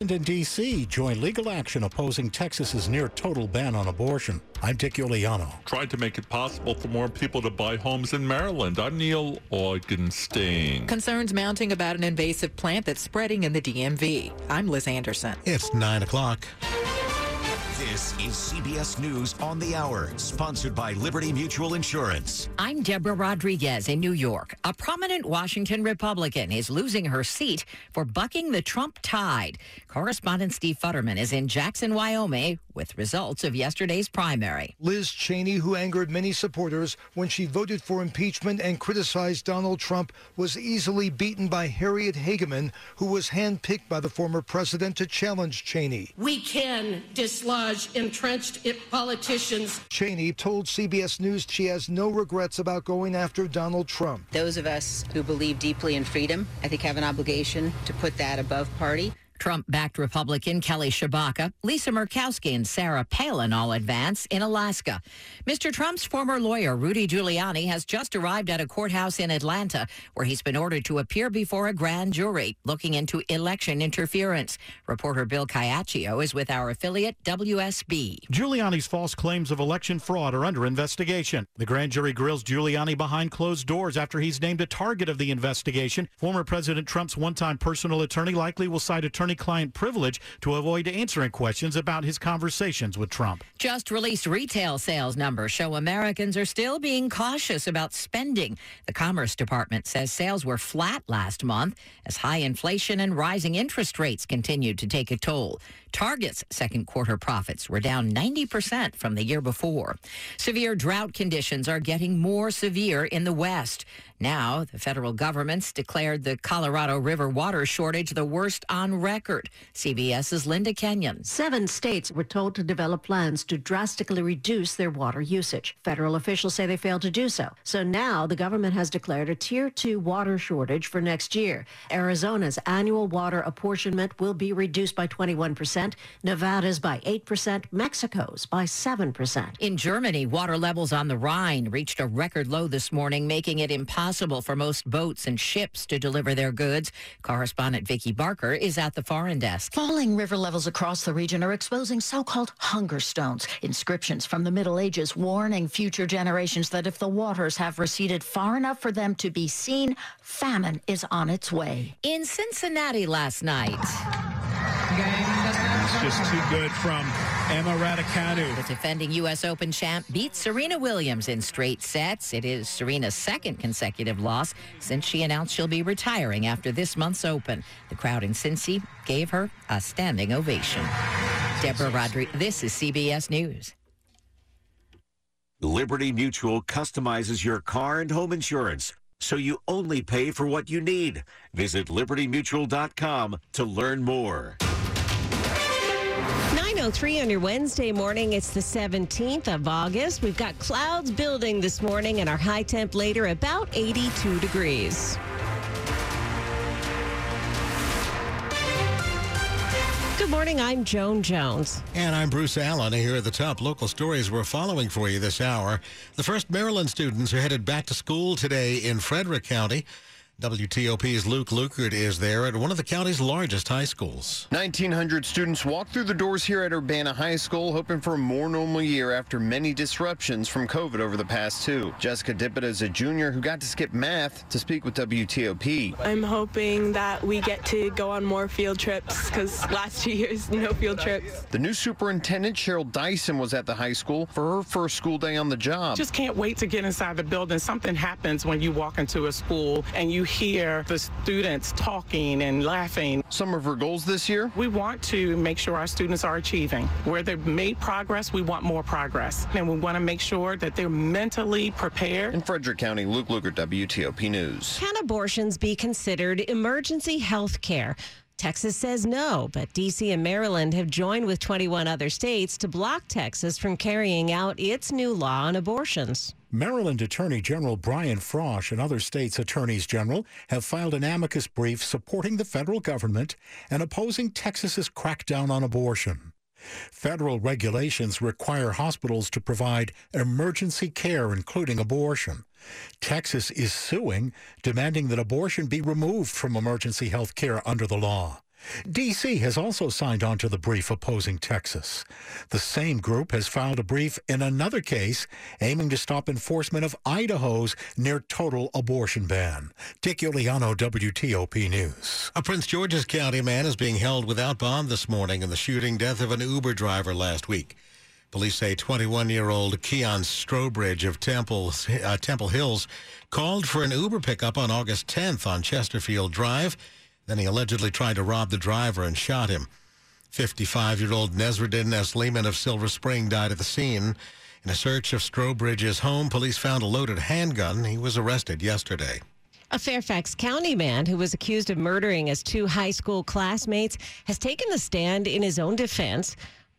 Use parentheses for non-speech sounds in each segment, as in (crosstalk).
Washington, D.C. joined legal action opposing Texas's near total ban on abortion. I'm Dick Uliano. Tried to make it possible for more people to buy homes in Maryland. I'm Neil Augenstein. Concerns mounting about an invasive plant that's spreading in the DMV. I'm Liz Anderson. It's 9 o'clock. This is CBS News on the Hour, sponsored by Liberty Mutual Insurance. I'm Deborah Rodriguez in New York. A prominent Washington Republican is losing her seat for bucking the Trump tide. Correspondent Steve Futterman is in Jackson, Wyoming, with results of yesterday's primary. Liz Cheney, who angered many supporters when she voted for impeachment and criticized Donald Trump, was easily beaten by Harriet Hageman, who was handpicked by the former president to challenge Cheney. We can dislodge entrenched politicians. Cheney told CBS News she has no regrets about going after Donald Trump. Those of us who believe deeply in freedom, I think, have an obligation to put that above party. Trump backed Republican Kelly Tshibaka, Lisa Murkowski, and Sarah Palin all advance in Alaska. Mr. Trump's former lawyer, Rudy Giuliani, has just arrived at a courthouse in Atlanta where he's been ordered to appear before a grand jury looking into election interference. Reporter Bill Caiaccio is with our affiliate, WSB. Giuliani's false claims of election fraud are under investigation. The grand jury grills Giuliani behind closed doors after he's named a target of the investigation. Former President Trump's one time personal attorney likely will cite attorney attorney client privilege to avoid answering questions about his conversations with Trump. Just released retail sales numbers show Americans are still being cautious about spending. The Commerce Department says sales were flat last month as high inflation and rising interest rates continued to take a toll. Target's second quarter profits were down 90% from the year before. Severe drought conditions are getting more severe in the West. Now, the federal government's declared the Colorado River water shortage the worst on record. CBS's Linda Kenyon. Seven states were told to develop plans to drastically reduce their water usage. Federal officials say they failed to do so. So now the government has declared a tier two water shortage for next year. Arizona's annual water apportionment will be reduced by 21%, Nevada's by 8%, Mexico's by 7%. In Germany, water levels on the Rhine reached a record low this morning, making it impossible for most boats and ships to deliver their goods. Correspondent Vicki Barker is at the foreign desk. Falling river levels across the region are exposing so-called hunger stones, inscriptions from the Middle Ages warning future generations that if the waters have receded far enough for them to be seen, famine is on its way. In Cincinnati last night. It's just too good from Emma Raducanu. The defending U.S. Open champ beat Serena Williams in straight sets. It is Serena's second consecutive loss since she announced she'll be retiring after this month's Open. The crowd in Cincy gave her a standing ovation. Deborah Rodriguez, this is CBS News. Liberty Mutual customizes your car and home insurance so you only pay for what you need. Visit libertymutual.com to learn more. 903 on your Wednesday morning. It's the 17th of August. We've got clouds building this morning and our high temp later about 82 degrees. Good morning. I'm Joan Jones. And I'm Bruce Alan. Here are the top local stories we're following for you this hour. The first Maryland students are headed back to school today in Frederick County. WTOP's Luke Lukert is there at one of the county's largest high schools. 1,900 students walk through the doors here at Urbana High School, hoping for a more normal year after many disruptions from COVID over the past two. Jessica Dippett is a junior who got to skip math to speak with WTOP. I'm hoping that we get to go on more field trips because last two years, no field trips. The new superintendent, Cheryl Dyson, was at the high school for her first school day on the job. Just can't wait to get inside the building. Something happens when you walk into a school and you hear the students talking and laughing. Some of her goals this year? We want to make sure our students are achieving. Where they've made progress, we want more progress. And we want to make sure that they're mentally prepared. In Frederick County, Luke Lukert, WTOP News. Can abortions be considered emergency health care? Texas says no, but D.C. and Maryland have joined with 21 other states to block Texas from carrying out its new law on abortions. Maryland Attorney General Brian Frosh and other states' attorneys general have filed an amicus brief supporting the federal government and opposing Texas's crackdown on abortion. Federal regulations require hospitals to provide emergency care, including abortion. Texas is suing, demanding that abortion be removed from emergency health care under the law. D.C. has also signed on to the brief opposing Texas. The same group has filed a brief in another case aiming to stop enforcement of Idaho's near total abortion ban. Dick Uliano, WTOP News. A Prince George's County man is being held without bond this morning in the shooting death of an Uber driver last week. Police say 21-year-old Keon Strobridge of Temple, uh, Temple Hills called for an Uber pickup on August 10th on Chesterfield Drive. Then he allegedly tried to rob the driver and shot him. 55-year-old Nesreddin S. Lehman of Silver Spring died at the scene. In a search of Strobridge's home, police found a loaded handgun. He was arrested yesterday. A Fairfax County man who was accused of murdering his two high school classmates has taken the stand in his own defense.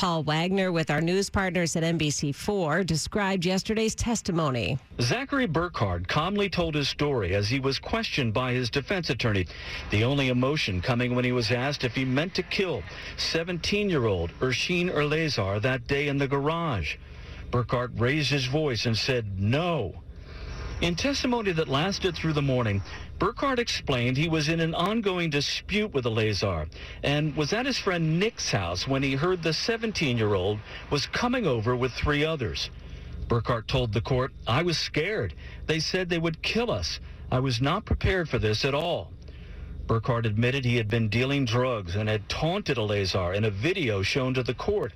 Paul Wagner with our news partners at NBC4 described yesterday's testimony. Zachary Burkhardt calmly told his story as he was questioned by his defense attorney. The only emotion coming when he was asked if he meant to kill 17-year-old Ursheen Eleazar that day in the garage. Burkhardt raised his voice and said no. In testimony that lasted through the morning, Burkhardt explained he was in an ongoing dispute with Eleazar and was at his friend Nick's house when he heard the 17-year-old was coming over with three others. Burkhardt told the court, I was scared. They said they would kill us. I was not prepared for this at all. Burkhardt admitted he had been dealing drugs and had taunted Eleazar in a video shown to the court.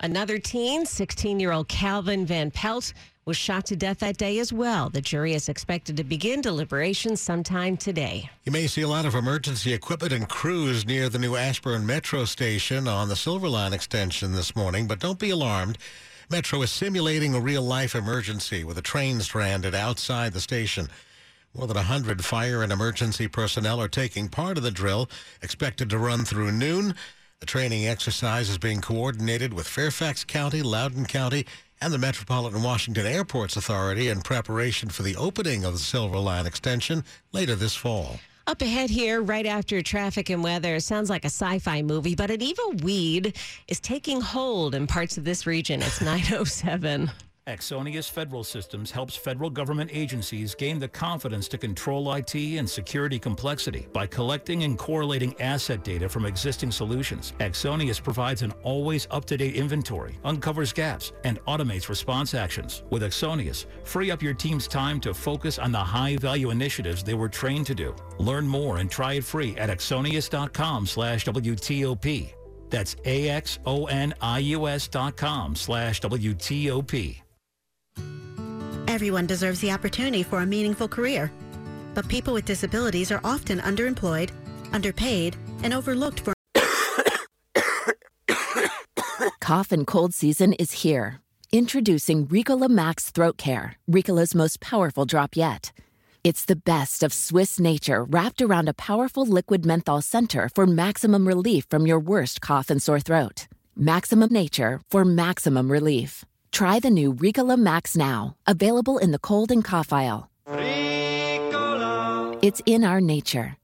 Another teen, 16 year old Calvin Van Pelt, was shot to death that day as well. The jury is expected to begin deliberations sometime today. You may see a lot of emergency equipment and crews near the new Ashburn Metro station on the Silver Line extension this morning, but don't be alarmed. Metro is simulating a real life emergency with a train stranded outside the station. More than 100 fire and emergency personnel are taking part of the drill, expected to run through noon. The training exercise is being coordinated with Fairfax County, Loudoun County, and the Metropolitan Washington Airports Authority in preparation for the opening of the Silver Line extension later this fall. Up ahead here, right after traffic and weather, sounds like a sci fi movie, but an evil weed is taking hold in parts of this region. It's (laughs) 907. Axonius Federal Systems helps federal government agencies gain the confidence to control IT and security complexity by collecting and correlating asset data from existing solutions. Axonius provides an always up-to-date inventory, uncovers gaps, and automates response actions. With Axonius, free up your team's time to focus on the high-value initiatives they were trained to do. Learn more and try it free at axonius.com slash WTOP. That's A-X-O-N-I-U-S dot com slash WTOP. Everyone deserves the opportunity for a meaningful career. But people with disabilities are often underemployed, underpaid, and overlooked for. Cough and cold season is here. Introducing Ricola Max Throat Care, Ricola's most powerful drop yet. It's the best of Swiss nature wrapped around a powerful liquid menthol center for maximum relief from your worst cough and sore throat. Maximum nature for maximum relief. Try the new Ricola Max now, available in the cold and cough aisle. Ricola. It's in our nature.